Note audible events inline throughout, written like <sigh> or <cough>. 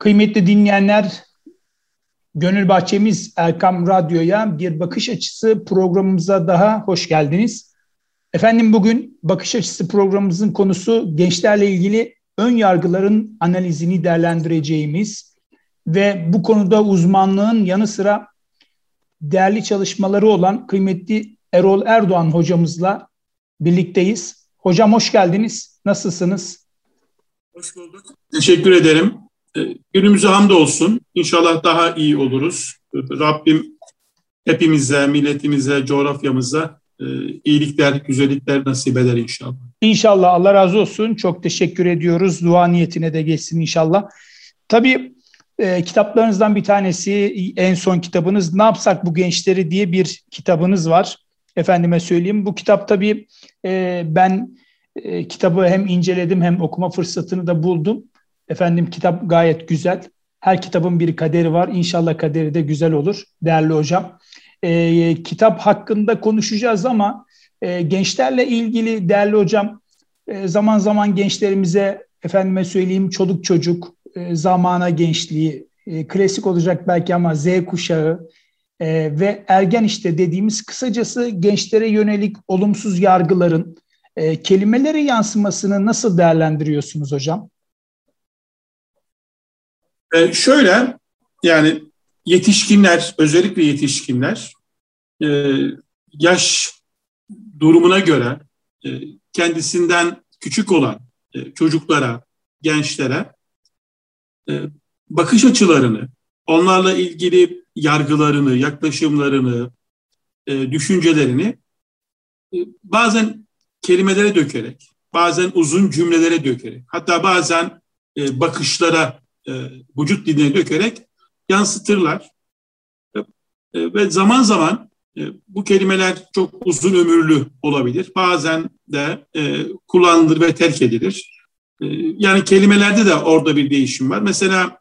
Kıymetli dinleyenler, Gönül Bahçemiz Erkam Radyo'ya bir bakış açısı programımıza daha hoş geldiniz. Efendim bugün bakış açısı programımızın konusu gençlerle ilgili ön yargıların analizini değerlendireceğimiz ve bu konuda uzmanlığın yanı sıra değerli çalışmaları olan kıymetli Erol Erdoğan hocamızla birlikteyiz. Hocam hoş geldiniz. Nasılsınız? Hoş bulduk. Teşekkür ederim. Ee, günümüze hamdolsun. İnşallah daha iyi oluruz. Rabbim hepimize, milletimize, coğrafyamıza e, iyilikler, güzellikler nasip eder inşallah. İnşallah Allah razı olsun. Çok teşekkür ediyoruz. Dua niyetine de geçsin inşallah. Tabii e, kitaplarınızdan bir tanesi en son kitabınız Ne yapsak bu gençleri diye bir kitabınız var. Efendime söyleyeyim. Bu kitap tabii e, ben e, kitabı hem inceledim hem okuma fırsatını da buldum. Efendim kitap gayet güzel. Her kitabın bir kaderi var. İnşallah kaderi de güzel olur değerli hocam. E, kitap hakkında konuşacağız ama e, gençlerle ilgili değerli hocam e, zaman zaman gençlerimize efendime söyleyeyim çoluk çocuk, e, zamana gençliği, e, klasik olacak belki ama Z kuşağı e, ve ergen işte dediğimiz kısacası gençlere yönelik olumsuz yargıların e, kelimelere yansımasını nasıl değerlendiriyorsunuz hocam? E, şöyle yani yetişkinler özellikle yetişkinler e, yaş durumuna göre e, kendisinden küçük olan e, çocuklara, gençlere e, bakış açılarını, onlarla ilgili yargılarını, yaklaşımlarını, e, düşüncelerini e, bazen kelimelere dökerek, bazen uzun cümlelere dökerek, hatta bazen e, bakışlara e, vücut diline dökerek yansıtırlar. E, ve zaman zaman e, bu kelimeler çok uzun ömürlü olabilir. Bazen de e, kullanılır ve terk edilir. E, yani kelimelerde de orada bir değişim var. Mesela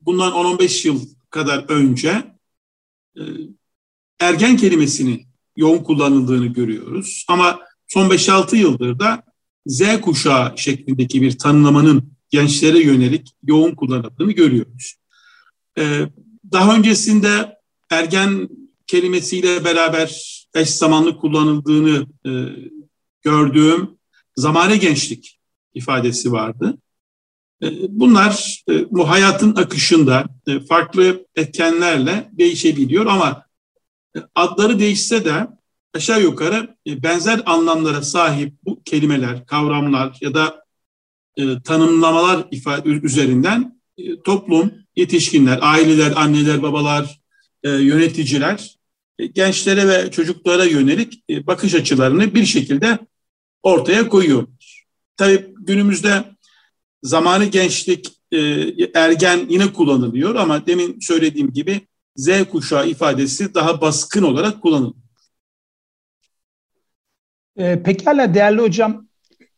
bundan 10-15 yıl kadar önce e, ergen kelimesini yoğun kullanıldığını görüyoruz. Ama son 5-6 yıldır da Z kuşağı şeklindeki bir tanımlamanın gençlere yönelik yoğun kullanıldığını görüyoruz. Ee, daha öncesinde ergen kelimesiyle beraber eş zamanlı kullanıldığını e, gördüğüm zamane gençlik ifadesi vardı. E, bunlar e, bu hayatın akışında e, farklı etkenlerle değişebiliyor ama e, adları değişse de aşağı yukarı e, benzer anlamlara sahip bu kelimeler, kavramlar ya da e, tanımlamalar ifade üzerinden e, toplum, yetişkinler, aileler, anneler, babalar, e, yöneticiler e, gençlere ve çocuklara yönelik e, bakış açılarını bir şekilde ortaya koyuyorlar. Tabii günümüzde zamanı gençlik, e, ergen yine kullanılıyor ama demin söylediğim gibi Z kuşağı ifadesi daha baskın olarak kullanılıyor. E, pekala değerli hocam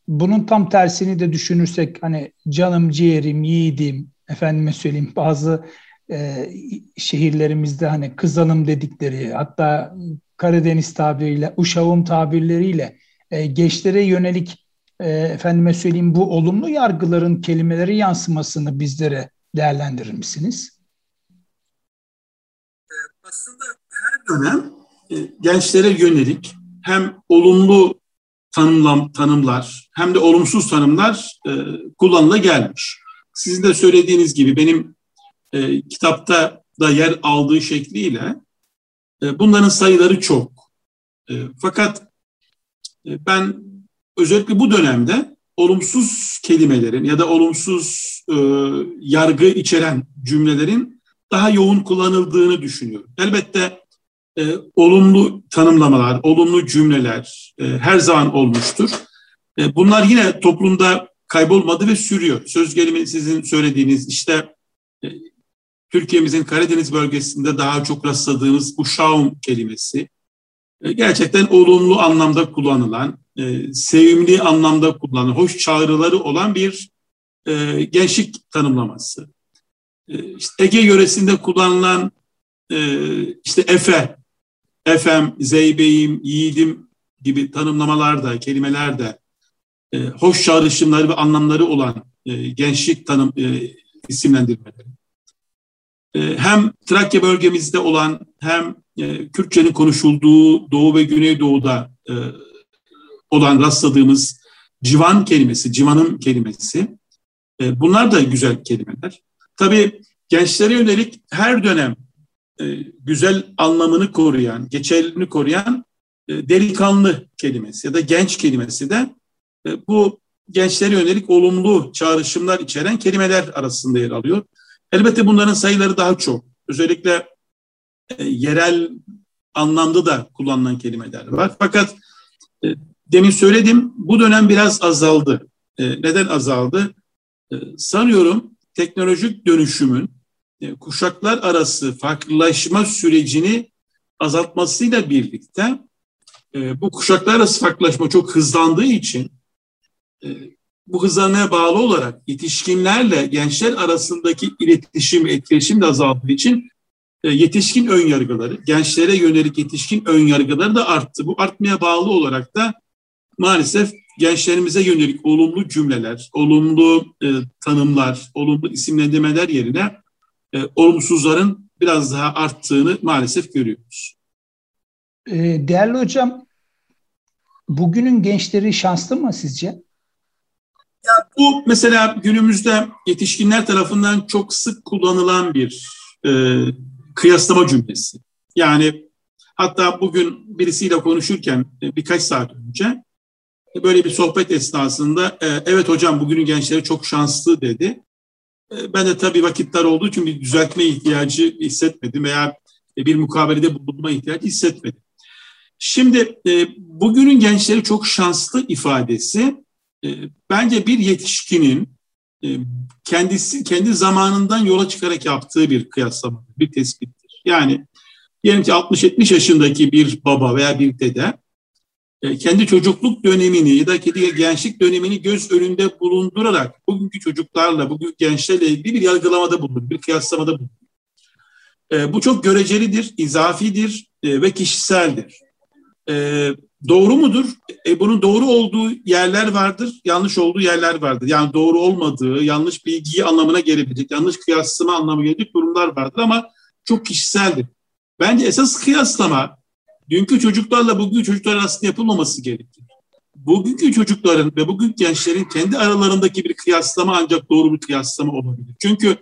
bunun tam tersini de düşünürsek hani canım ciğerim yiğidim efendime söyleyeyim bazı e, şehirlerimizde hani kızanım dedikleri hatta Karadeniz tabiriyle uşağım tabirleriyle e, gençlere yönelik e, efendime söyleyeyim bu olumlu yargıların kelimeleri yansımasını bizlere değerlendirir misiniz? Aslında her dönem e, gençlere yönelik hem olumlu tanımlam, tanımlar hem de olumsuz tanımlar e, kullanıla gelmiş. Sizin de söylediğiniz gibi benim e, kitapta da yer aldığı şekliyle e, bunların sayıları çok. E, fakat e, ben özellikle bu dönemde olumsuz kelimelerin ya da olumsuz e, yargı içeren cümlelerin daha yoğun kullanıldığını düşünüyorum. Elbette e, olumlu tanımlamalar, olumlu cümleler e, her zaman olmuştur. E, bunlar yine toplumda kaybolmadı ve sürüyor. Söz gelimi sizin söylediğiniz işte e, Türkiye'mizin Karadeniz bölgesinde daha çok rastladığımız bu şaum kelimesi e, gerçekten olumlu anlamda kullanılan, e, sevimli anlamda kullanılan, hoş çağrıları olan bir e, gençlik tanımlaması. E, işte Ege yöresinde kullanılan e, işte Efe efem, zeybeyim, yiğidim gibi tanımlamalar da, kelimeler de e, hoş çağrışımları ve anlamları olan e, gençlik tanım e, isimlendirmeleri. E, hem Trakya bölgemizde olan hem e, Kürtçenin konuşulduğu Doğu ve Güneydoğu'da e, olan rastladığımız civan kelimesi, civanın kelimesi. E, bunlar da güzel kelimeler. Tabii gençlere yönelik her dönem güzel anlamını koruyan, geçerliliğini koruyan e, delikanlı kelimesi ya da genç kelimesi de e, bu gençlere yönelik olumlu çağrışımlar içeren kelimeler arasında yer alıyor. Elbette bunların sayıları daha çok. Özellikle e, yerel anlamda da kullanılan kelimeler var. Fakat e, demin söyledim bu dönem biraz azaldı. E, neden azaldı? E, sanıyorum teknolojik dönüşümün e, kuşaklar arası farklılaşma sürecini azaltmasıyla birlikte e, bu kuşaklar arası farklılaşma çok hızlandığı için e, bu hızlanmaya bağlı olarak yetişkinlerle gençler arasındaki iletişim, etkileşim de azaldığı için e, yetişkin ön yargıları, gençlere yönelik yetişkin ön yargıları da arttı. Bu artmaya bağlı olarak da maalesef gençlerimize yönelik olumlu cümleler, olumlu e, tanımlar, olumlu isimlendirmeler yerine e, olumsuzların biraz daha arttığını maalesef görüyoruz. E, değerli hocam, bugünün gençleri şanslı mı sizce? Ya bu mesela günümüzde yetişkinler tarafından çok sık kullanılan bir e, kıyaslama cümlesi. Yani hatta bugün birisiyle konuşurken e, birkaç saat önce böyle bir sohbet esnasında e, evet hocam bugünün gençleri çok şanslı dedi. E, ben de tabii vakitler olduğu için bir düzeltme ihtiyacı hissetmedim veya bir mukabelede bulunma ihtiyacı hissetmedim. Şimdi bugünün gençleri çok şanslı ifadesi bence bir yetişkinin kendisi kendi zamanından yola çıkarak yaptığı bir kıyaslama, bir tespittir. Yani diyelim ki 60-70 yaşındaki bir baba veya bir dede e, kendi çocukluk dönemini ya da kendi gençlik dönemini göz önünde bulundurarak bugünkü çocuklarla, bugün gençlerle ilgili bir yargılamada bulunur, bir kıyaslamada bulunur. E, bu çok görecelidir, izafidir e, ve kişiseldir. E, doğru mudur? E, bunun doğru olduğu yerler vardır, yanlış olduğu yerler vardır. Yani doğru olmadığı, yanlış bilgiyi anlamına gelebilecek, yanlış kıyaslama anlamı gelecek durumlar vardır ama çok kişiseldir. Bence esas kıyaslama dünkü çocuklarla bugünkü çocuklar arasında yapılmaması gerekir. Bugünkü çocukların ve bugün gençlerin kendi aralarındaki bir kıyaslama ancak doğru bir kıyaslama olabilir. Çünkü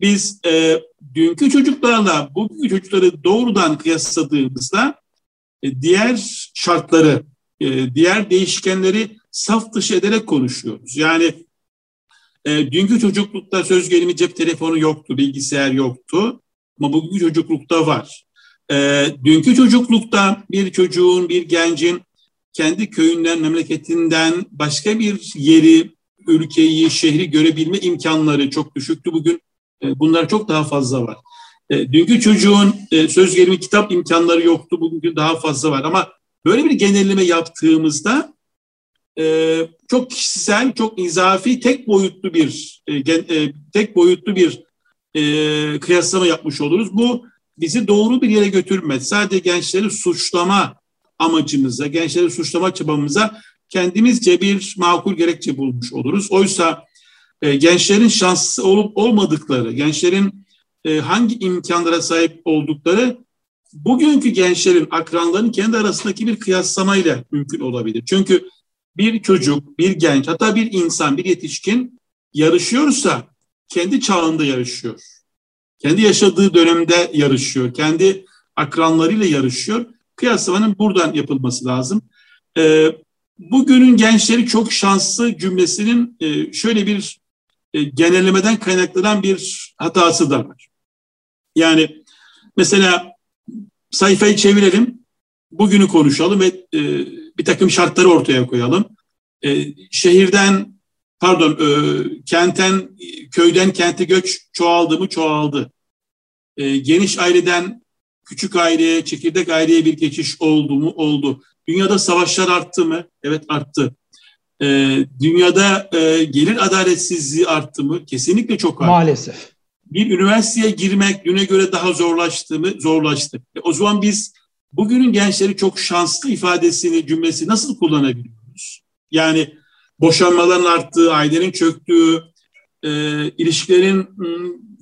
biz e, dünkü çocuklarla bugünkü çocukları doğrudan kıyasladığımızda e, diğer şartları, e, diğer değişkenleri saf dışı ederek konuşuyoruz. Yani e, dünkü çocuklukta söz gelimi cep telefonu yoktu, bilgisayar yoktu ama bugünkü çocuklukta var. E, dünkü çocuklukta bir çocuğun, bir gencin kendi köyünden, memleketinden başka bir yeri, ülkeyi, şehri görebilme imkanları çok düşüktü. Bugün e, bunlar çok daha fazla var. E, dünkü çocuğun e, söz gelimi kitap imkanları yoktu, bugün daha fazla var. Ama böyle bir genelleme yaptığımızda e, çok kişisel, çok izafi, tek boyutlu bir e, e, tek boyutlu bir e, kıyaslama yapmış oluruz. Bu bizi doğru bir yere götürmez. Sadece gençleri suçlama amacımıza, gençleri suçlama çabamıza kendimizce bir makul gerekçe bulmuş oluruz. Oysa e, gençlerin şanslı olup olmadıkları, gençlerin e, hangi imkanlara sahip oldukları bugünkü gençlerin, akranların kendi arasındaki bir kıyaslamayla mümkün olabilir. Çünkü bir çocuk, bir genç, hatta bir insan, bir yetişkin yarışıyorsa kendi çağında yarışıyor. Kendi yaşadığı dönemde yarışıyor. Kendi akranlarıyla yarışıyor. Kıyaslamanın buradan yapılması lazım. Ee, bugünün gençleri çok şanslı cümlesinin e, şöyle bir e, genellemeden kaynaklanan bir hatası da var. Yani mesela sayfayı çevirelim, bugünü konuşalım ve e, bir takım şartları ortaya koyalım. E, şehirden, pardon, e, kentten, köyden kente göç çoğaldı mı? Çoğaldı. E, geniş aileden küçük aileye, çekirdek aileye bir geçiş oldu mu? Oldu. Dünyada savaşlar arttı mı? Evet arttı. E, dünyada e, gelir adaletsizliği arttı mı? Kesinlikle çok arttı. Maalesef bir üniversiteye girmek düne göre daha zorlaştı mı? Zorlaştı. E o zaman biz bugünün gençleri çok şanslı ifadesini, cümlesi nasıl kullanabiliyoruz? Yani boşanmaların arttığı, ailenin çöktüğü, e, ilişkilerin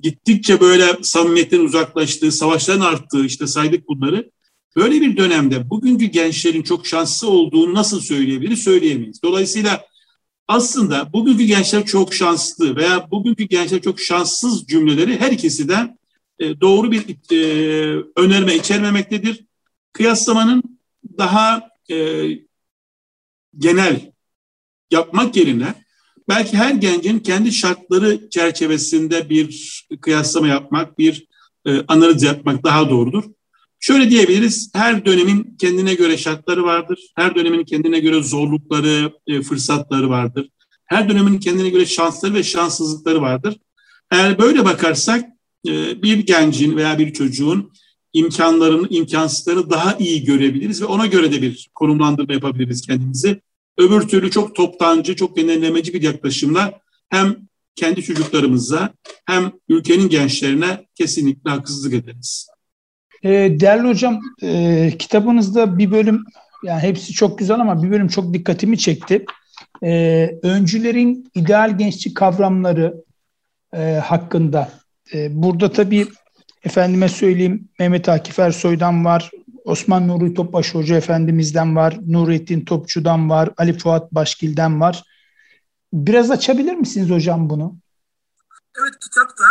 gittikçe böyle samimiyetten uzaklaştığı, savaşların arttığı işte saydık bunları. Böyle bir dönemde bugünkü gençlerin çok şanslı olduğunu nasıl söyleyebiliriz? Söyleyemeyiz. Dolayısıyla aslında bugünkü gençler çok şanslı veya bugünkü gençler çok şanssız cümleleri her ikisi de e, doğru bir e, önerme içermemektedir. Kıyaslamanın daha e, genel yapmak yerine belki her gencin kendi şartları çerçevesinde bir kıyaslama yapmak, bir e, analiz yapmak daha doğrudur. Şöyle diyebiliriz, her dönemin kendine göre şartları vardır. Her dönemin kendine göre zorlukları, e, fırsatları vardır. Her dönemin kendine göre şansları ve şanssızlıkları vardır. Eğer böyle bakarsak e, bir gencin veya bir çocuğun imkanlarını, imkansızlarını daha iyi görebiliriz ve ona göre de bir konumlandırma yapabiliriz kendimizi. Öbür türlü çok toptancı, çok genellemeci bir yaklaşımla hem kendi çocuklarımıza hem ülkenin gençlerine kesinlikle haksızlık ederiz. E, değerli hocam, e, kitabınızda bir bölüm, yani hepsi çok güzel ama bir bölüm çok dikkatimi çekti. E, öncülerin ideal gençlik kavramları e, hakkında. E, burada tabii efendime söyleyeyim Mehmet Akif Ersoy'dan var, Osman Nuri Topbaş Hoca Efendimiz'den var, Nurettin Topçu'dan var, Ali Fuat Başgil'den var. Biraz açabilir misiniz hocam bunu? Evet kitapta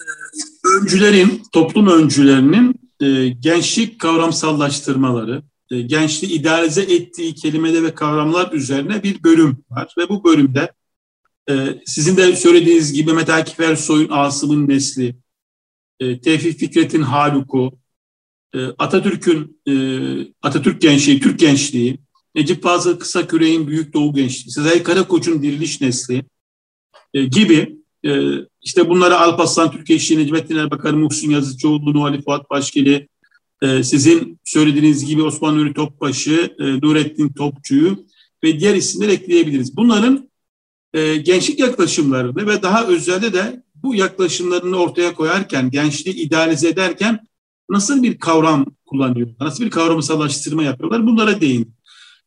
e, öncülerin, toplum öncülerinin e, gençlik kavramsallaştırmaları, e, gençliği idealize ettiği kelimede ve kavramlar üzerine bir bölüm var. Ve bu bölümde e, sizin de söylediğiniz gibi Mehmet Akif Ersoy'un Asım'ın Nesli, e, Tevfik Fikret'in Haluk'u, Atatürk'ün e, Atatürk gençliği, Türk gençliği, Necip Fazıl Kısaküre'nin Büyük Doğu gençliği, Sezai Karakoç'un Diriliş Nesli e, gibi e, işte bunlara Alparslan Türkiye İşçi, Necmettin Erbakan, Muhsin Yazıcıoğlu, Ali Fuat Başkeli, sizin söylediğiniz gibi Osman Nuri Topbaşı, Nurettin Topçu'yu ve diğer isimleri ekleyebiliriz. Bunların gençlik yaklaşımlarını ve daha özelde de bu yaklaşımlarını ortaya koyarken, gençliği idealize ederken nasıl bir kavram kullanıyorlar, nasıl bir kavramsallaştırma yapıyorlar bunlara değin.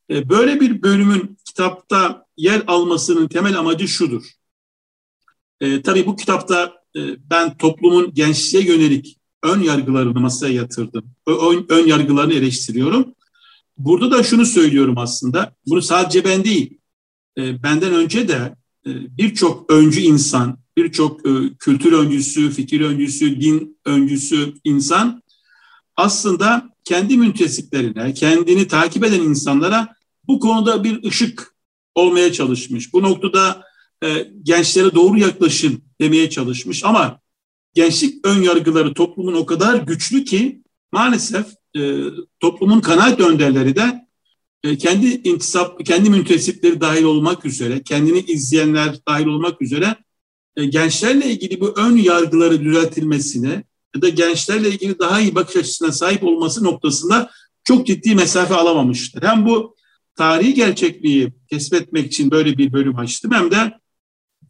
E, böyle bir bölümün kitapta yer almasının temel amacı şudur. E, tabii bu kitapta e, ben toplumun gençliğe yönelik ön yargılarını masaya yatırdım. Ön, ön yargılarını eleştiriyorum. Burada da şunu söylüyorum aslında. Bunu sadece ben değil. E, benden önce de e, birçok öncü insan, birçok e, kültür öncüsü, fikir öncüsü, din öncüsü insan aslında kendi müntesiplerine, kendini takip eden insanlara bu konuda bir ışık olmaya çalışmış. Bu noktada e, gençlere doğru yaklaşın demeye çalışmış ama gençlik ön yargıları toplumun o kadar güçlü ki maalesef e, toplumun kanaat önderleri de e, kendi intisap, kendi müntesipleri dahil olmak üzere, kendini izleyenler dahil olmak üzere e, gençlerle ilgili bu ön yargıları düzeltilmesine ya da gençlerle ilgili daha iyi bakış açısına sahip olması noktasında çok ciddi mesafe alamamıştır. Hem bu tarihi gerçekliği tespit etmek için böyle bir bölüm açtım hem de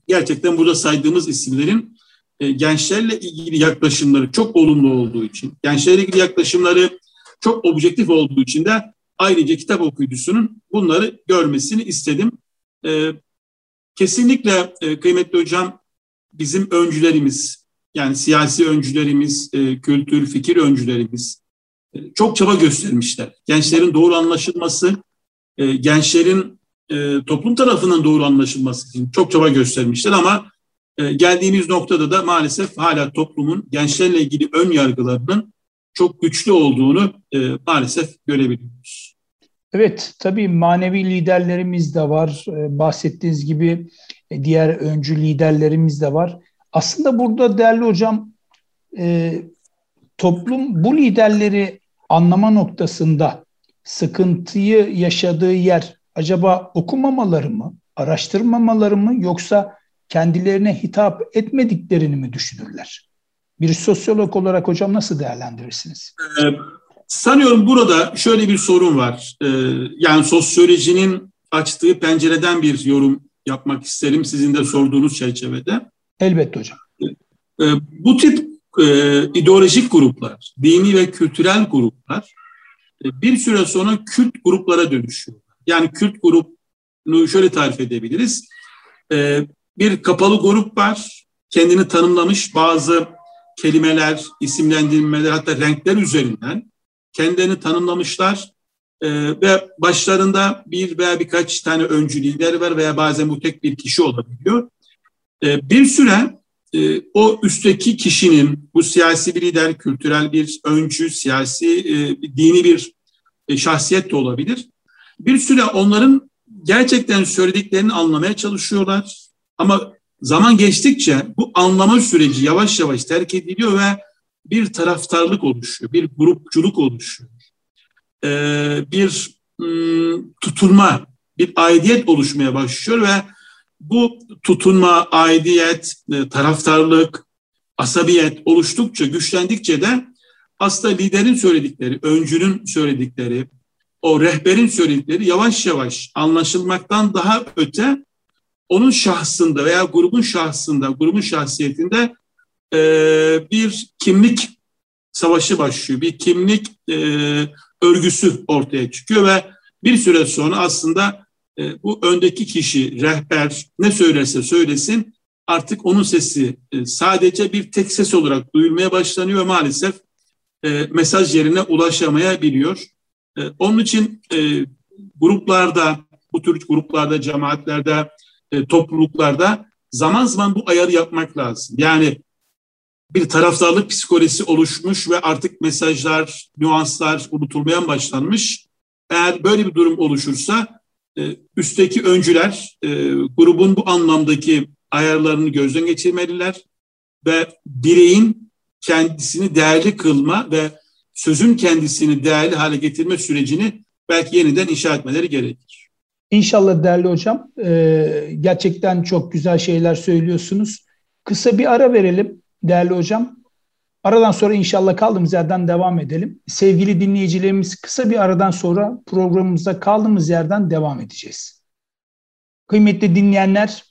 gerçekten burada saydığımız isimlerin e, gençlerle ilgili yaklaşımları çok olumlu olduğu için, gençlerle ilgili yaklaşımları çok objektif olduğu için de ayrıca kitap okuyucusunun bunları görmesini istedim. E, kesinlikle e, kıymetli hocam bizim öncülerimiz, yani siyasi öncülerimiz, e, kültür, fikir öncülerimiz e, çok çaba göstermişler. Gençlerin doğru anlaşılması, e, gençlerin e, toplum tarafından doğru anlaşılması için çok çaba göstermişler ama geldiğimiz noktada da maalesef hala toplumun gençlerle ilgili ön yargılarının çok güçlü olduğunu maalesef görebiliyoruz. Evet, tabii manevi liderlerimiz de var. Bahsettiğiniz gibi diğer öncü liderlerimiz de var. Aslında burada değerli hocam e, toplum bu liderleri anlama noktasında sıkıntıyı yaşadığı yer acaba okumamaları mı, araştırmamaları mı yoksa kendilerine hitap etmediklerini mi düşünürler? Bir sosyolog olarak hocam nasıl değerlendirirsiniz? Ee, sanıyorum burada şöyle bir sorun var. Ee, yani sosyolojinin açtığı pencereden bir yorum yapmak isterim sizin de sorduğunuz çerçevede. Elbette hocam. Ee, bu tip e, ideolojik gruplar, dini ve kültürel gruplar e, bir süre sonra kült gruplara dönüşüyor. Yani kült grubunu şöyle tarif edebiliriz. E, bir kapalı grup var. Kendini tanımlamış bazı kelimeler, isimlendirmeler hatta renkler üzerinden kendilerini tanımlamışlar. Ve başlarında bir veya birkaç tane öncü lider var veya bazen bu tek bir kişi olabiliyor. Ee, bir süre e, o üstteki kişinin bu siyasi bir lider, kültürel bir öncü, siyasi, e, dini bir e, şahsiyet de olabilir. Bir süre onların gerçekten söylediklerini anlamaya çalışıyorlar. Ama zaman geçtikçe bu anlama süreci yavaş yavaş terk ediliyor ve bir taraftarlık oluşuyor, bir grupçuluk oluşuyor. Ee, bir ım, tutunma, bir aidiyet oluşmaya başlıyor ve bu tutunma, aidiyet, e, taraftarlık, asabiyet oluştukça, güçlendikçe de aslında liderin söyledikleri, öncünün söyledikleri, o rehberin söyledikleri yavaş yavaş anlaşılmaktan daha öte onun şahsında veya grubun şahsında, grubun şahsiyetinde e, bir kimlik savaşı başlıyor. Bir kimlik e, örgüsü ortaya çıkıyor ve bir süre sonra aslında e, bu öndeki kişi, rehber ne söylerse söylesin artık onun sesi e, sadece bir tek ses olarak duyulmaya başlanıyor ve maalesef e, mesaj yerine ulaşamayabiliyor. E, onun için e, gruplarda, bu tür gruplarda, cemaatlerde, topluluklarda zaman zaman bu ayarı yapmak lazım. Yani bir taraftarlık psikolojisi oluşmuş ve artık mesajlar, nüanslar unutulmaya başlanmış. Eğer böyle bir durum oluşursa üstteki öncüler e, grubun bu anlamdaki ayarlarını gözden geçirmeliler ve bireyin kendisini değerli kılma ve sözün kendisini değerli hale getirme sürecini belki yeniden inşa etmeleri gerekir. İnşallah değerli hocam. E, gerçekten çok güzel şeyler söylüyorsunuz. Kısa bir ara verelim değerli hocam. Aradan sonra inşallah kaldığımız yerden devam edelim. Sevgili dinleyicilerimiz kısa bir aradan sonra programımızda kaldığımız yerden devam edeceğiz. Kıymetli dinleyenler,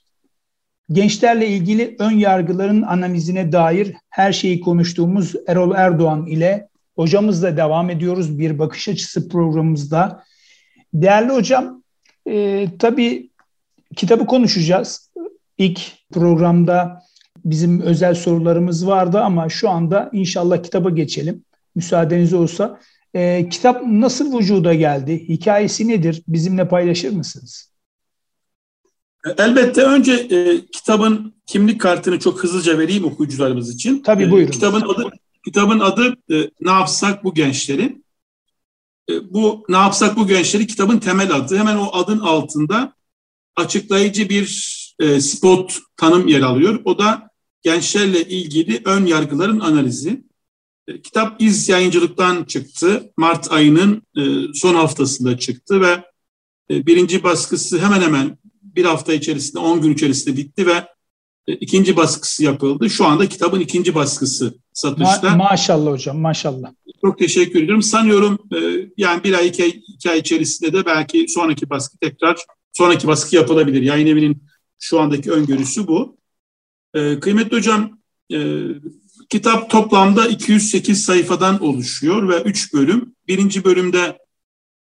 gençlerle ilgili ön yargıların analizine dair her şeyi konuştuğumuz Erol Erdoğan ile hocamızla devam ediyoruz bir bakış açısı programımızda. Değerli hocam, e, tabii kitabı konuşacağız. İlk programda bizim özel sorularımız vardı ama şu anda inşallah kitaba geçelim. Müsaadeniz olsa. E, kitap nasıl vücuda geldi? Hikayesi nedir? Bizimle paylaşır mısınız? Elbette önce e, kitabın kimlik kartını çok hızlıca vereyim okuyucularımız için. Tabii e, buyurun. E, kitabın adı kitabın adı e, Ne yapsak bu gençleri. E, bu Ne yapsak bu gençleri kitabın temel adı. Hemen o adın altında açıklayıcı bir e, spot tanım yer alıyor. O da gençlerle ilgili ön yargıların analizi. E, kitap İz Yayıncılık'tan çıktı. Mart ayının e, son haftasında çıktı ve e, birinci baskısı hemen hemen bir hafta içerisinde, on gün içerisinde bitti ve ikinci baskısı yapıldı. Şu anda kitabın ikinci baskısı satışta. Ma- maşallah hocam, maşallah. Çok teşekkür ediyorum. Sanıyorum yani bir ay, iki ay, iki ay içerisinde de belki sonraki baskı tekrar, sonraki baskı yapılabilir. Yayın evinin şu andaki öngörüsü bu. E, kıymetli hocam, e, kitap toplamda 208 sayfadan oluşuyor ve 3 bölüm. Birinci bölümde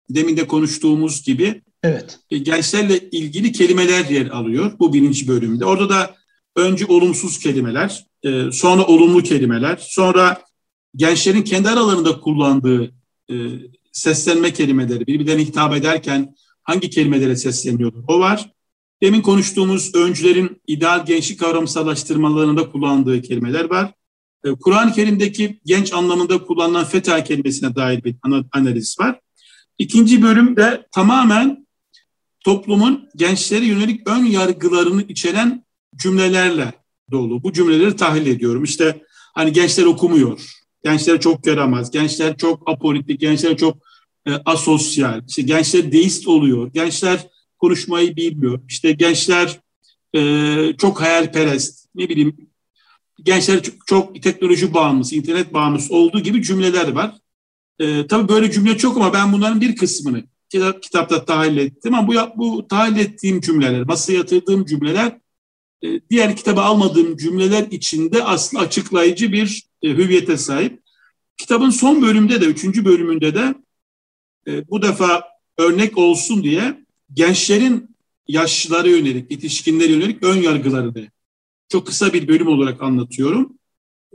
demin de konuştuğumuz gibi evet. e, gençlerle ilgili kelimeler yer alıyor bu birinci bölümde. Orada da önce olumsuz kelimeler, e, sonra olumlu kelimeler, sonra gençlerin kendi aralarında kullandığı e, seslenme kelimeleri, birbirlerine hitap ederken hangi kelimelere sesleniyordu o var. Demin konuştuğumuz öncülerin ideal gençlik kavramsallaştırmalarında kullandığı kelimeler var. Ee, Kur'an-ı Kerim'deki genç anlamında kullanılan feta kelimesine dair bir analiz var. İkinci bölümde tamamen toplumun gençlere yönelik ön yargılarını içeren cümlelerle dolu. Bu cümleleri tahlil ediyorum. İşte hani gençler okumuyor, gençler çok yaramaz, gençler çok apolitik, gençler çok e, asosyal, işte gençler deist oluyor, gençler konuşmayı bilmiyor. İşte gençler e, çok hayalperest, ne bileyim gençler çok, çok teknoloji bağımlısı, internet bağımlısı olduğu gibi cümleler var. E, tabii böyle cümle çok ama ben bunların bir kısmını kitap, kitapta tahlil ettim ama bu, bu tahlil ettiğim cümleler, masaya yatırdığım cümleler e, diğer kitaba almadığım cümleler içinde aslında açıklayıcı bir e, hüviyete sahip. Kitabın son bölümde de, üçüncü bölümünde de e, bu defa örnek olsun diye gençlerin yaşlılara yönelik, yetişkinlere yönelik ön yargılarını çok kısa bir bölüm olarak anlatıyorum.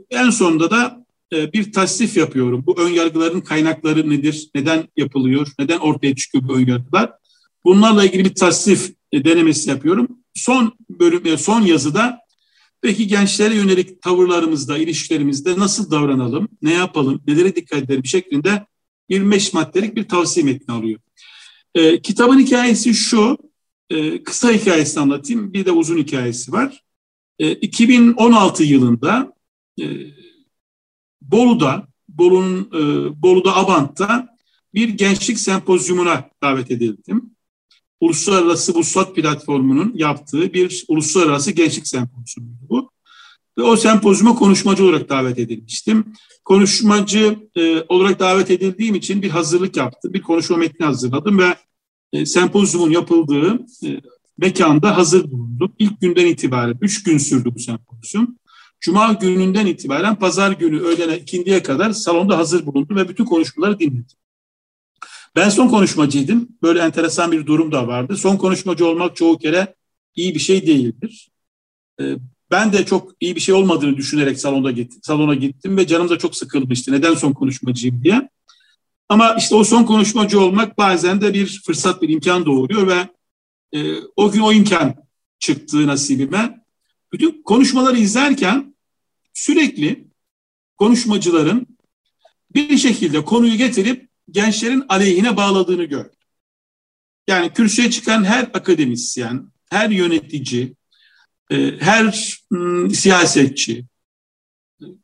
En sonunda da e, bir tasnif yapıyorum. Bu ön yargıların kaynakları nedir? Neden yapılıyor? Neden ortaya çıkıyor bu ön yargılar? Bunlarla ilgili bir tasnif e, denemesi yapıyorum. Son bölüm, e, son yazıda peki gençlere yönelik tavırlarımızda, ilişkilerimizde nasıl davranalım, ne yapalım, nelere dikkat edelim şeklinde 25 maddelik bir tavsiye metni alıyor. E, kitabın hikayesi şu, e, kısa hikayesini anlatayım, bir de uzun hikayesi var. E, 2016 yılında e, Bolu'da, Bolu'nun e, Bolu'da Abant'ta bir gençlik sempozyumuna davet edildim. Uluslararası Vuslat Platformu'nun yaptığı bir uluslararası gençlik sempozyumu bu. Ve o sempozyuma konuşmacı olarak davet edilmiştim. Konuşmacı e, olarak davet edildiğim için bir hazırlık yaptım. Bir konuşma metni hazırladım ve e, sempozyumun yapıldığı e, mekanda hazır bulundum. İlk günden itibaren, üç gün sürdü bu sempozyum. Cuma gününden itibaren pazar günü öğlene ikindiye kadar salonda hazır bulundu ve bütün konuşmaları dinledim. Ben son konuşmacıydım. Böyle enteresan bir durum da vardı. Son konuşmacı olmak çoğu kere iyi bir şey değildir. Ben de çok iyi bir şey olmadığını düşünerek salonda gittim, salona gittim ve canım da çok sıkılmıştı. Neden son konuşmacıyım diye. Ama işte o son konuşmacı olmak bazen de bir fırsat, bir imkan doğuruyor ve e, o gün o imkan çıktı nasibime. Bütün konuşmaları izlerken sürekli konuşmacıların bir şekilde konuyu getirip gençlerin aleyhine bağladığını gördüm. Yani kürsüye çıkan her akademisyen, her yönetici, her ıı, siyasetçi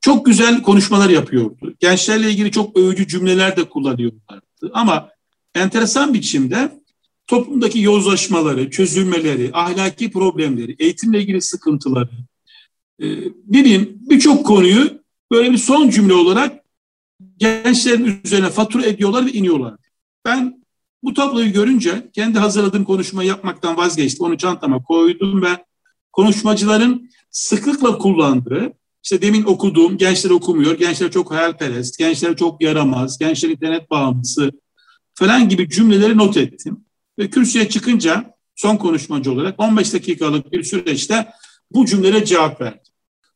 çok güzel konuşmalar yapıyordu. Gençlerle ilgili çok övücü cümleler de kullanıyorlardı. Ama enteresan biçimde toplumdaki yozlaşmaları, çözülmeleri, ahlaki problemleri, eğitimle ilgili sıkıntıları, e, bileyim birçok konuyu böyle bir son cümle olarak gençlerin üzerine fatura ediyorlar ve iniyorlar. Ben bu tabloyu görünce kendi hazırladığım konuşmayı yapmaktan vazgeçtim. Onu çantama koydum ve konuşmacıların sıklıkla kullandığı, işte demin okuduğum gençler okumuyor, gençler çok hayalperest, gençler çok yaramaz, gençler internet bağımlısı falan gibi cümleleri not ettim. Ve kürsüye çıkınca son konuşmacı olarak 15 dakikalık bir süreçte bu cümlelere cevap verdim.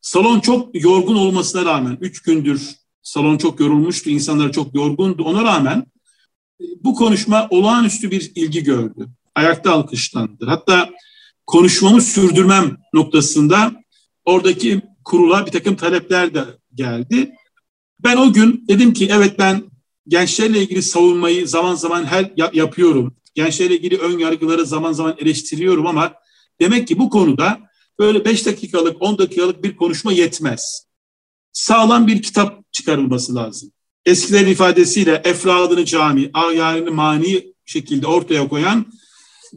Salon çok yorgun olmasına rağmen, üç gündür salon çok yorulmuştu, insanlar çok yorgundu. Ona rağmen bu konuşma olağanüstü bir ilgi gördü. Ayakta alkışlandı. Hatta konuşmamı sürdürmem noktasında oradaki kurula bir takım talepler de geldi. Ben o gün dedim ki evet ben gençlerle ilgili savunmayı zaman zaman her yapıyorum. Gençlerle ilgili ön yargıları zaman zaman eleştiriyorum ama demek ki bu konuda böyle 5 dakikalık 10 dakikalık bir konuşma yetmez. Sağlam bir kitap çıkarılması lazım. Eskilerin ifadesiyle efradını cami, ayarını mani şekilde ortaya koyan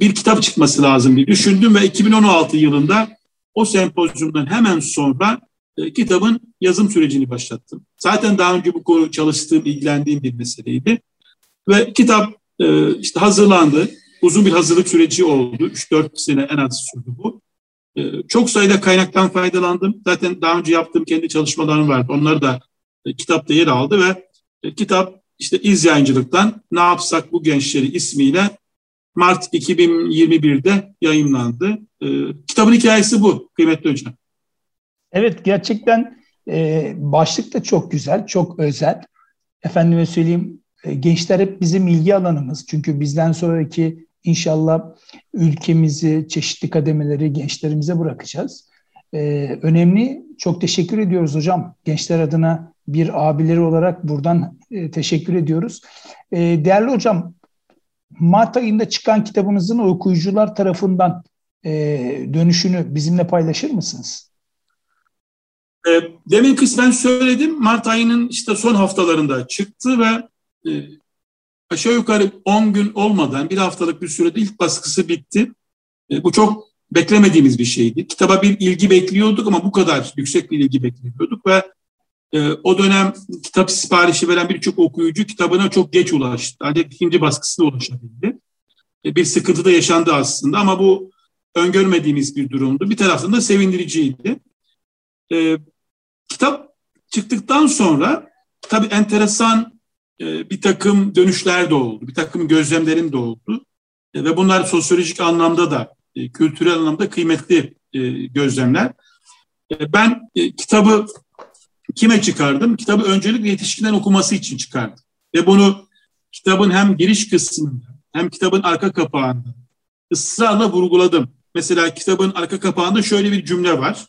bir kitap çıkması lazım diye düşündüm ve 2016 yılında o sempozyumdan hemen sonra e, kitabın yazım sürecini başlattım. Zaten daha önce bu konu çalıştığım, ilgilendiğim bir meseleydi. Ve kitap e, işte hazırlandı. Uzun bir hazırlık süreci oldu. 3-4 sene en az sürdü bu. E, çok sayıda kaynaktan faydalandım. Zaten daha önce yaptığım kendi çalışmalarım vardı. Onlar da e, kitapta yer aldı ve e, kitap işte iz yayıncılıktan Ne Yapsak Bu Gençleri ismiyle Mart 2021'de yayınlandı. E, kitabın hikayesi bu kıymetli hocam. Evet gerçekten e, başlık da çok güzel, çok özel. Efendime söyleyeyim e, gençler hep bizim ilgi alanımız. Çünkü bizden sonraki inşallah ülkemizi, çeşitli kademeleri gençlerimize bırakacağız. Ee, önemli. Çok teşekkür ediyoruz hocam. Gençler adına bir abileri olarak buradan e, teşekkür ediyoruz. E, değerli hocam, Mart ayında çıkan kitabınızın okuyucular tarafından e, dönüşünü bizimle paylaşır mısınız? E, demin kısmen söyledim. Mart ayının işte son haftalarında çıktı ve e, aşağı yukarı 10 gün olmadan bir haftalık bir sürede ilk baskısı bitti. E, bu çok beklemediğimiz bir şeydi. Kitaba bir ilgi bekliyorduk ama bu kadar yüksek bir ilgi bekliyorduk ve e, o dönem kitap siparişi veren birçok okuyucu kitabına çok geç ulaştı. Ancak ikinci baskısına ulaşabildi. E, bir sıkıntı da yaşandı aslında ama bu öngörmediğimiz bir durumdu. Bir taraftan da sevindiriciydi. E, kitap çıktıktan sonra tabii enteresan e, bir takım dönüşler de oldu. Bir takım gözlemlerim de oldu. E, ve bunlar sosyolojik anlamda da e, kültürel anlamda kıymetli e, gözlemler. Ben e, kitabı kime çıkardım? Kitabı öncelikle yetişkinlerin okuması için çıkardım. Ve bunu kitabın hem giriş kısmında hem kitabın arka kapağında ısrarla vurguladım. Mesela kitabın arka kapağında şöyle bir cümle var.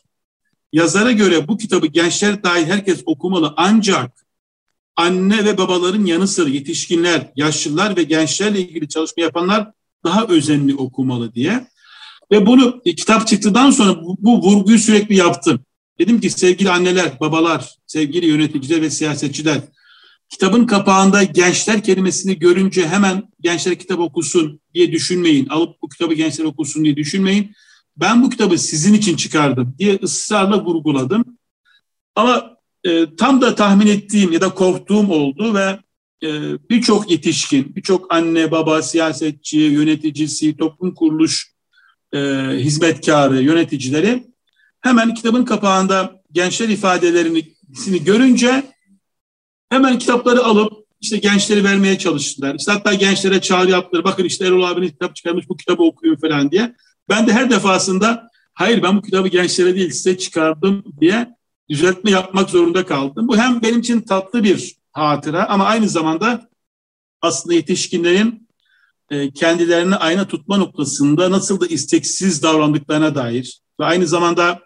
Yazara göre bu kitabı gençler dahil herkes okumalı ancak anne ve babaların yanı sıra yetişkinler, yaşlılar ve gençlerle ilgili çalışma yapanlar daha özenli okumalı diye. Ve bunu e, kitap çıktıktan sonra bu, bu vurguyu sürekli yaptım. Dedim ki sevgili anneler, babalar, sevgili yöneticiler ve siyasetçiler, kitabın kapağında gençler kelimesini görünce hemen gençler kitap okusun diye düşünmeyin. Alıp bu kitabı gençler okusun diye düşünmeyin. Ben bu kitabı sizin için çıkardım diye ısrarla vurguladım. Ama e, tam da tahmin ettiğim ya da korktuğum oldu ve e, birçok yetişkin, birçok anne, baba, siyasetçi, yöneticisi, toplum kuruluş e, hizmetkarı, yöneticileri hemen kitabın kapağında gençler ifadelerini görünce hemen kitapları alıp işte gençleri vermeye çalıştılar. İşte hatta gençlere çağrı yaptılar. Bakın işte Erol abinin kitap çıkarmış bu kitabı okuyun falan diye. Ben de her defasında hayır ben bu kitabı gençlere değil size çıkardım diye düzeltme yapmak zorunda kaldım. Bu hem benim için tatlı bir hatıra ama aynı zamanda aslında yetişkinlerin e, kendilerini ayna tutma noktasında nasıl da isteksiz davrandıklarına dair ve aynı zamanda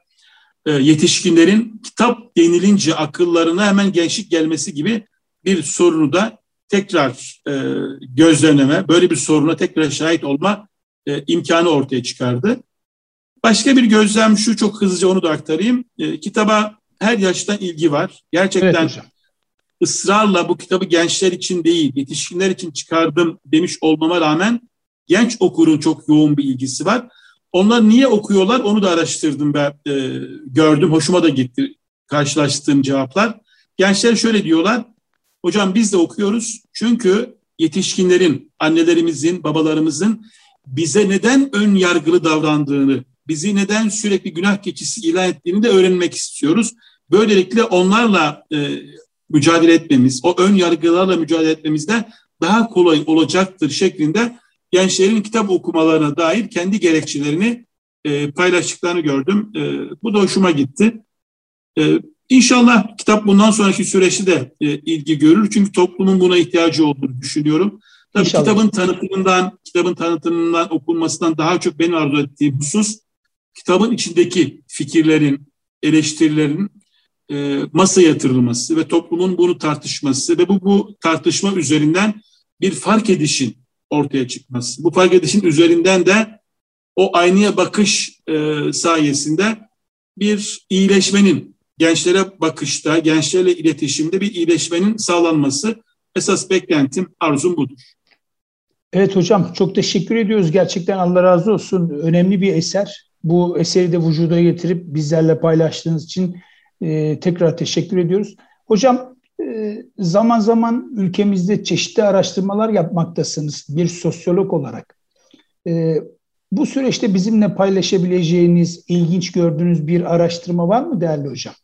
yetişkinlerin kitap denilince akıllarına hemen gençlik gelmesi gibi bir sorunu da tekrar e, gözlemleme, böyle bir soruna tekrar şahit olma imkanı ortaya çıkardı. Başka bir gözlem şu, çok hızlıca onu da aktarayım. kitaba her yaştan ilgi var. Gerçekten evet ısrarla bu kitabı gençler için değil, yetişkinler için çıkardım demiş olmama rağmen genç okurun çok yoğun bir ilgisi var. Onlar niye okuyorlar onu da araştırdım ben, e, gördüm, hoşuma da gitti karşılaştığım cevaplar. Gençler şöyle diyorlar, hocam biz de okuyoruz çünkü yetişkinlerin, annelerimizin, babalarımızın bize neden ön yargılı davrandığını, bizi neden sürekli günah keçisi ilan ettiğini de öğrenmek istiyoruz. Böylelikle onlarla e, mücadele etmemiz, o ön yargılarla mücadele etmemizde daha kolay olacaktır şeklinde gençlerin kitap okumalarına dair kendi gerekçelerini e, paylaştıklarını gördüm. E, bu da hoşuma gitti. E, inşallah kitap bundan sonraki süreçte de e, ilgi görür. Çünkü toplumun buna ihtiyacı olduğunu düşünüyorum. Tabii İnşallah. kitabın tanıtımından, kitabın tanıtımından okunmasından daha çok benim arzu ettiğim husus kitabın içindeki fikirlerin, eleştirilerin e, masa yatırılması ve toplumun bunu tartışması ve bu, bu tartışma üzerinden bir fark edişin ortaya çıkması. Bu fark edişin üzerinden de o aynaya bakış e, sayesinde bir iyileşmenin, gençlere bakışta, gençlerle iletişimde bir iyileşmenin sağlanması esas beklentim, arzum budur. Evet hocam çok teşekkür ediyoruz. Gerçekten Allah razı olsun. Önemli bir eser. Bu eseri de vücuda getirip bizlerle paylaştığınız için e, tekrar teşekkür ediyoruz. Hocam zaman zaman ülkemizde çeşitli araştırmalar yapmaktasınız bir sosyolog olarak. E, bu süreçte bizimle paylaşabileceğiniz, ilginç gördüğünüz bir araştırma var mı değerli hocam?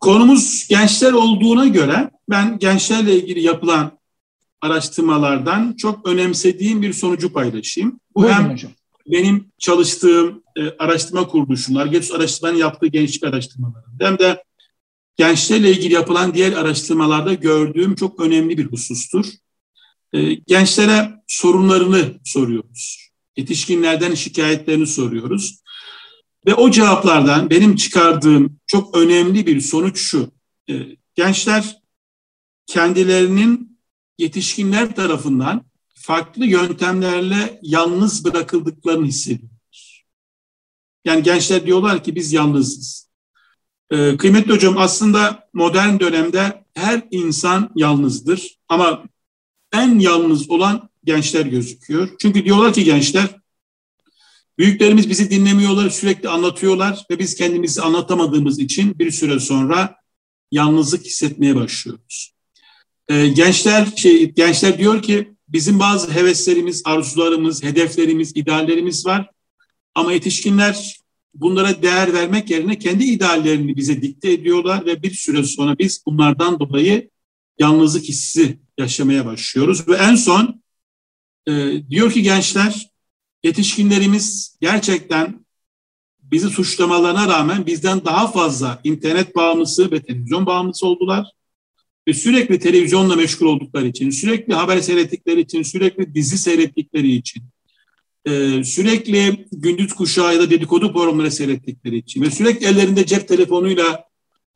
Konumuz gençler olduğuna göre ben gençlerle ilgili yapılan araştırmalardan çok önemsediğim bir sonucu paylaşayım. Bu Buyurun hem hocam. benim çalıştığım e, araştırma kuruluşunlar, Getüs Araştırma'nın yaptığı gençlik araştırmaları hem de gençlerle ilgili yapılan diğer araştırmalarda gördüğüm çok önemli bir husustur. E, gençlere sorunlarını soruyoruz. Yetişkinlerden şikayetlerini soruyoruz. Ve o cevaplardan benim çıkardığım çok önemli bir sonuç şu. E, gençler kendilerinin yetişkinler tarafından farklı yöntemlerle yalnız bırakıldıklarını hissediyor. Yani gençler diyorlar ki biz yalnızız. Ee, kıymetli hocam aslında modern dönemde her insan yalnızdır ama en yalnız olan gençler gözüküyor. Çünkü diyorlar ki gençler büyüklerimiz bizi dinlemiyorlar, sürekli anlatıyorlar ve biz kendimizi anlatamadığımız için bir süre sonra yalnızlık hissetmeye başlıyoruz. Ee, gençler şey gençler diyor ki bizim bazı heveslerimiz, arzularımız, hedeflerimiz, ideallerimiz var ama yetişkinler bunlara değer vermek yerine kendi ideallerini bize dikte ediyorlar ve bir süre sonra biz bunlardan dolayı yalnızlık hissi yaşamaya başlıyoruz. Ve en son e, diyor ki gençler yetişkinlerimiz gerçekten bizi suçlamalarına rağmen bizden daha fazla internet bağımlısı ve televizyon bağımlısı oldular. Ve sürekli televizyonla meşgul oldukları için, sürekli haber seyrettikleri için, sürekli dizi seyrettikleri için, e, sürekli gündüz kuşağı ya da dedikodu programları seyrettikleri için ve sürekli ellerinde cep telefonuyla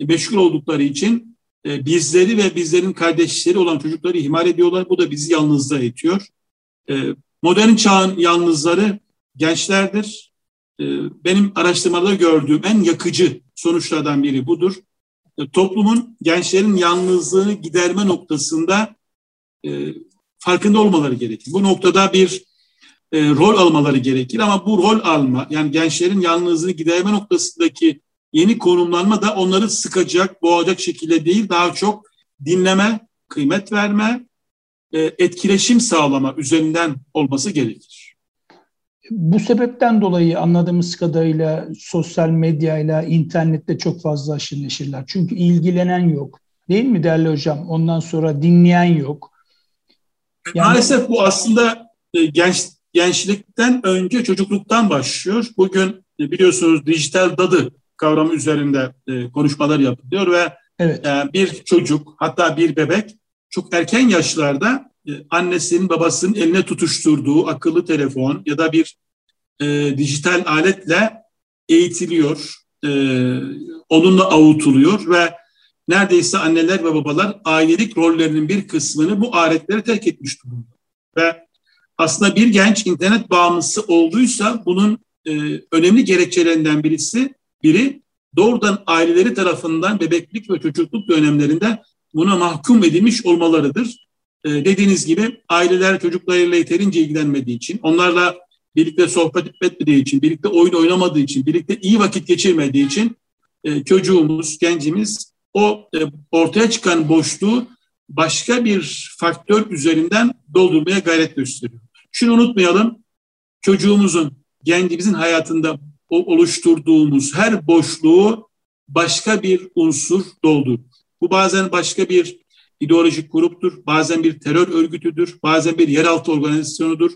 meşgul oldukları için e, bizleri ve bizlerin kardeşleri olan çocukları ihmal ediyorlar. Bu da bizi yalnızlığa itiyor. E, modern çağın yalnızları gençlerdir. Benim araştırmada gördüğüm en yakıcı sonuçlardan biri budur. Toplumun gençlerin yalnızlığını giderme noktasında farkında olmaları gerekir. Bu noktada bir e, rol almaları gerekir ama bu rol alma yani gençlerin yalnızlığını giderme noktasındaki yeni konumlanma da onları sıkacak, boğacak şekilde değil daha çok dinleme, kıymet verme, e, etkileşim sağlama üzerinden olması gerekir. Bu sebepten dolayı anladığımız kadarıyla sosyal medyayla, internette çok fazla aşırı neşirler. Çünkü ilgilenen yok. Değil mi değerli hocam? Ondan sonra dinleyen yok. Yani... Maalesef bu aslında e, genç gençlikten önce çocukluktan başlıyor. Bugün e, biliyorsunuz dijital dadı kavramı üzerinde e, konuşmalar yapılıyor ve evet. E, bir çocuk hatta bir bebek çok erken yaşlarda annesinin babasının eline tutuşturduğu akıllı telefon ya da bir e, dijital aletle eğitiliyor, e, onunla avutuluyor ve neredeyse anneler ve babalar ailelik rollerinin bir kısmını bu aletlere terk etmiş durumda. Ve aslında bir genç internet bağımlısı olduysa bunun e, önemli gerekçelerinden birisi biri doğrudan aileleri tarafından bebeklik ve çocukluk dönemlerinde buna mahkum edilmiş olmalarıdır. E, dediğiniz gibi aileler çocuklarıyla yeterince ilgilenmediği için, onlarla birlikte sohbet etmediği için, birlikte oyun oynamadığı için, birlikte iyi vakit geçirmediği için e, çocuğumuz, gencimiz o e, ortaya çıkan boşluğu başka bir faktör üzerinden doldurmaya gayret gösteriyor. Şunu unutmayalım, çocuğumuzun, gencimizin hayatında oluşturduğumuz her boşluğu başka bir unsur doldurur. Bu bazen başka bir ideolojik gruptur, bazen bir terör örgütüdür, bazen bir yeraltı organizasyonudur,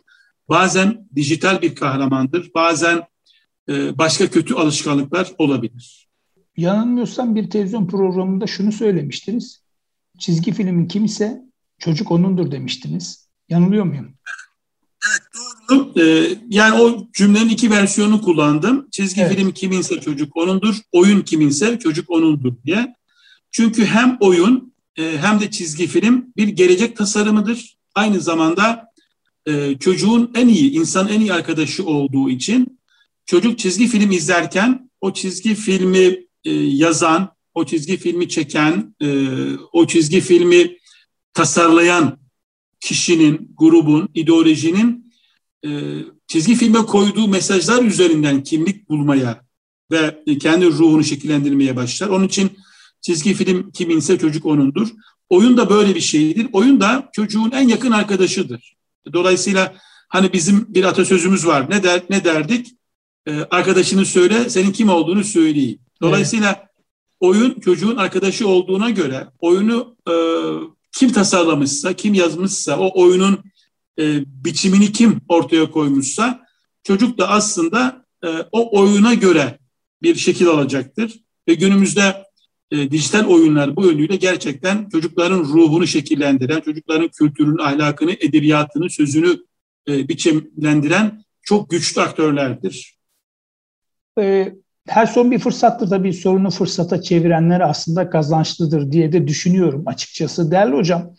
bazen dijital bir kahramandır, bazen e, başka kötü alışkanlıklar olabilir. Yanılmıyorsam bir televizyon programında şunu söylemiştiniz. Çizgi filmin kimse çocuk onundur demiştiniz. Yanılıyor muyum? Evet doğru. Ee, yani o cümlenin iki versiyonu kullandım. Çizgi evet. film kiminse çocuk onundur, oyun kiminse çocuk onundur diye. Çünkü hem oyun e, hem de çizgi film bir gelecek tasarımıdır. Aynı zamanda e, çocuğun en iyi, insan en iyi arkadaşı olduğu için çocuk çizgi film izlerken o çizgi filmi e, yazan, o çizgi filmi çeken, e, o çizgi filmi tasarlayan kişinin, grubun, ideolojinin e, çizgi filme koyduğu mesajlar üzerinden kimlik bulmaya ve kendi ruhunu şekillendirmeye başlar. Onun için çizgi film kiminse çocuk onundur. Oyun da böyle bir şeydir. Oyun da çocuğun en yakın arkadaşıdır. Dolayısıyla hani bizim bir atasözümüz var. Ne der ne derdik? Ee, arkadaşını söyle, senin kim olduğunu söyleyeyim. Dolayısıyla evet. oyun çocuğun arkadaşı olduğuna göre oyunu e, kim tasarlamışsa, kim yazmışsa, o oyunun e, biçimini kim ortaya koymuşsa çocuk da aslında e, o oyuna göre bir şekil alacaktır. Ve günümüzde e, dijital oyunlar bu yönüyle gerçekten çocukların ruhunu şekillendiren, çocukların kültürünü, ahlakını, edebiyatını, sözünü e, biçimlendiren çok güçlü aktörlerdir. Ee, her son bir fırsattır da bir sorunu fırsata çevirenler aslında kazançlıdır diye de düşünüyorum açıkçası. Değerli hocam,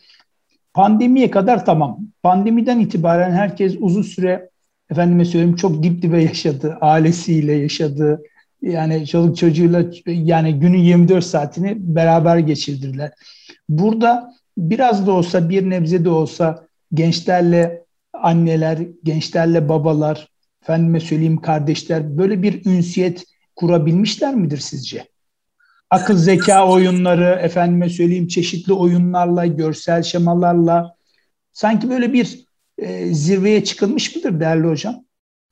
pandemiye kadar tamam. Pandemiden itibaren herkes uzun süre efendime söyleyeyim çok dip dibe yaşadı. Ailesiyle yaşadı. Yani çoluk çocuğuyla yani günün 24 saatini beraber geçirdiler. Burada biraz da olsa bir nebze de olsa gençlerle anneler, gençlerle babalar, efendime söyleyeyim kardeşler böyle bir ünsiyet kurabilmişler midir sizce? Akıl zeka oyunları, efendime söyleyeyim çeşitli oyunlarla, görsel şemalarla sanki böyle bir e, zirveye çıkılmış mıdır değerli hocam?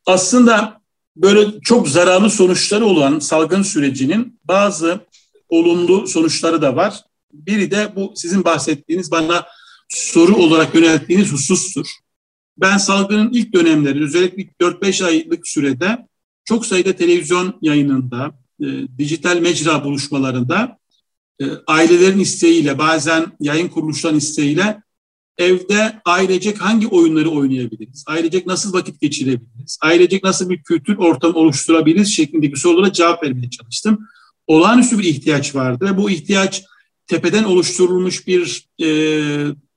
Aslında böyle çok zararlı sonuçları olan salgın sürecinin bazı olumlu sonuçları da var. Biri de bu sizin bahsettiğiniz bana soru olarak yönelttiğiniz husustur. ben salgının ilk dönemleri özellikle 4-5 aylık sürede çok sayıda televizyon yayınında, e, dijital mecra buluşmalarında e, ailelerin isteğiyle bazen yayın kuruluşların isteğiyle evde ailecek hangi oyunları oynayabiliriz? Ailecek nasıl vakit geçirebiliriz? Ailecek nasıl bir kültür ortamı oluşturabiliriz şeklindeki sorulara cevap vermeye çalıştım. Olağanüstü bir ihtiyaç vardı ve bu ihtiyaç tepeden oluşturulmuş bir e,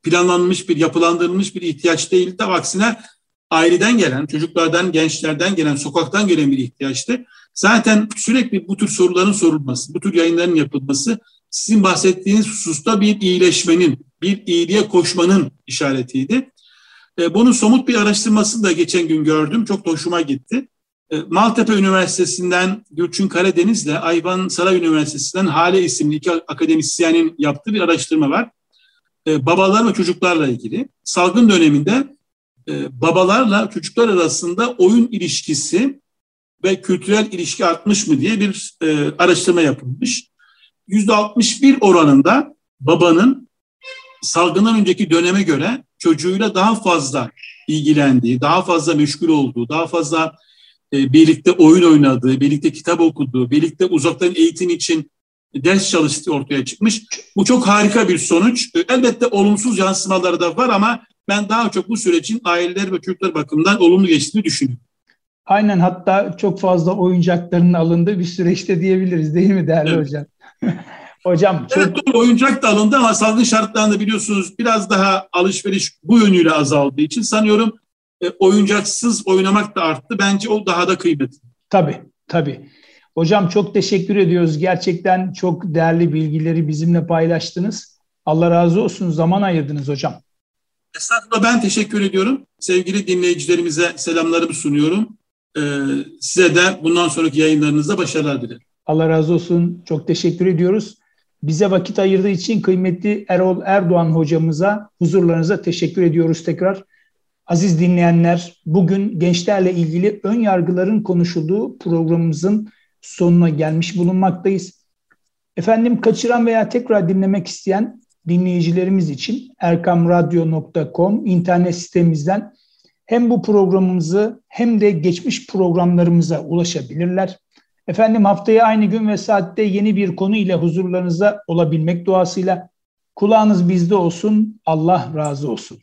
planlanmış bir, yapılandırılmış bir ihtiyaç değil de aksine aileden gelen, çocuklardan, gençlerden gelen, sokaktan gelen bir ihtiyaçtı. Zaten sürekli bu tür soruların sorulması, bu tür yayınların yapılması sizin bahsettiğiniz hususta bir iyileşmenin, bir iyiliğe koşmanın işaretiydi. E, bunun somut bir araştırmasını da geçen gün gördüm. Çok da hoşuma gitti. E, Maltepe Üniversitesi'nden Gülçin Karadeniz ile Ayvan Saray Üniversitesi'nden Hale isimli iki akademisyenin yaptığı bir araştırma var. E, babalar ve çocuklarla ilgili. Salgın döneminde e, babalarla çocuklar arasında oyun ilişkisi ve kültürel ilişki artmış mı diye bir e, araştırma yapılmış. %61 oranında babanın salgından önceki döneme göre çocuğuyla daha fazla ilgilendiği, daha fazla meşgul olduğu, daha fazla e, birlikte oyun oynadığı, birlikte kitap okuduğu, birlikte uzaktan eğitim için ders çalıştığı ortaya çıkmış. Bu çok harika bir sonuç. E, elbette olumsuz yansımaları da var ama ben daha çok bu sürecin aileler ve çocuklar bakımından olumlu geçtiğini düşünüyorum. Aynen hatta çok fazla oyuncakların alındığı bir süreçte diyebiliriz değil mi değerli evet. hocam? <laughs> hocam çok... Evet doğru oyuncak da alındı ama salgın şartlarında biliyorsunuz biraz daha alışveriş bu yönüyle azaldığı için sanıyorum e, oyuncaksız oynamak da arttı. Bence o daha da kıymetli. Tabii tabii. Hocam çok teşekkür ediyoruz. Gerçekten çok değerli bilgileri bizimle paylaştınız. Allah razı olsun. Zaman ayırdınız hocam. Estağfurullah ben teşekkür ediyorum. Sevgili dinleyicilerimize selamlarımı sunuyorum. Ee, size de bundan sonraki yayınlarınızda başarılar dilerim. Allah razı olsun. Çok teşekkür ediyoruz. Bize vakit ayırdığı için kıymetli Erol Erdoğan hocamıza, huzurlarınıza teşekkür ediyoruz tekrar. Aziz dinleyenler, bugün gençlerle ilgili ön yargıların konuşulduğu programımızın sonuna gelmiş bulunmaktayız. Efendim kaçıran veya tekrar dinlemek isteyen dinleyicilerimiz için erkamradyo.com internet sitemizden hem bu programımızı hem de geçmiş programlarımıza ulaşabilirler. Efendim haftaya aynı gün ve saatte yeni bir konu ile huzurlarınızda olabilmek duasıyla kulağınız bizde olsun. Allah razı olsun.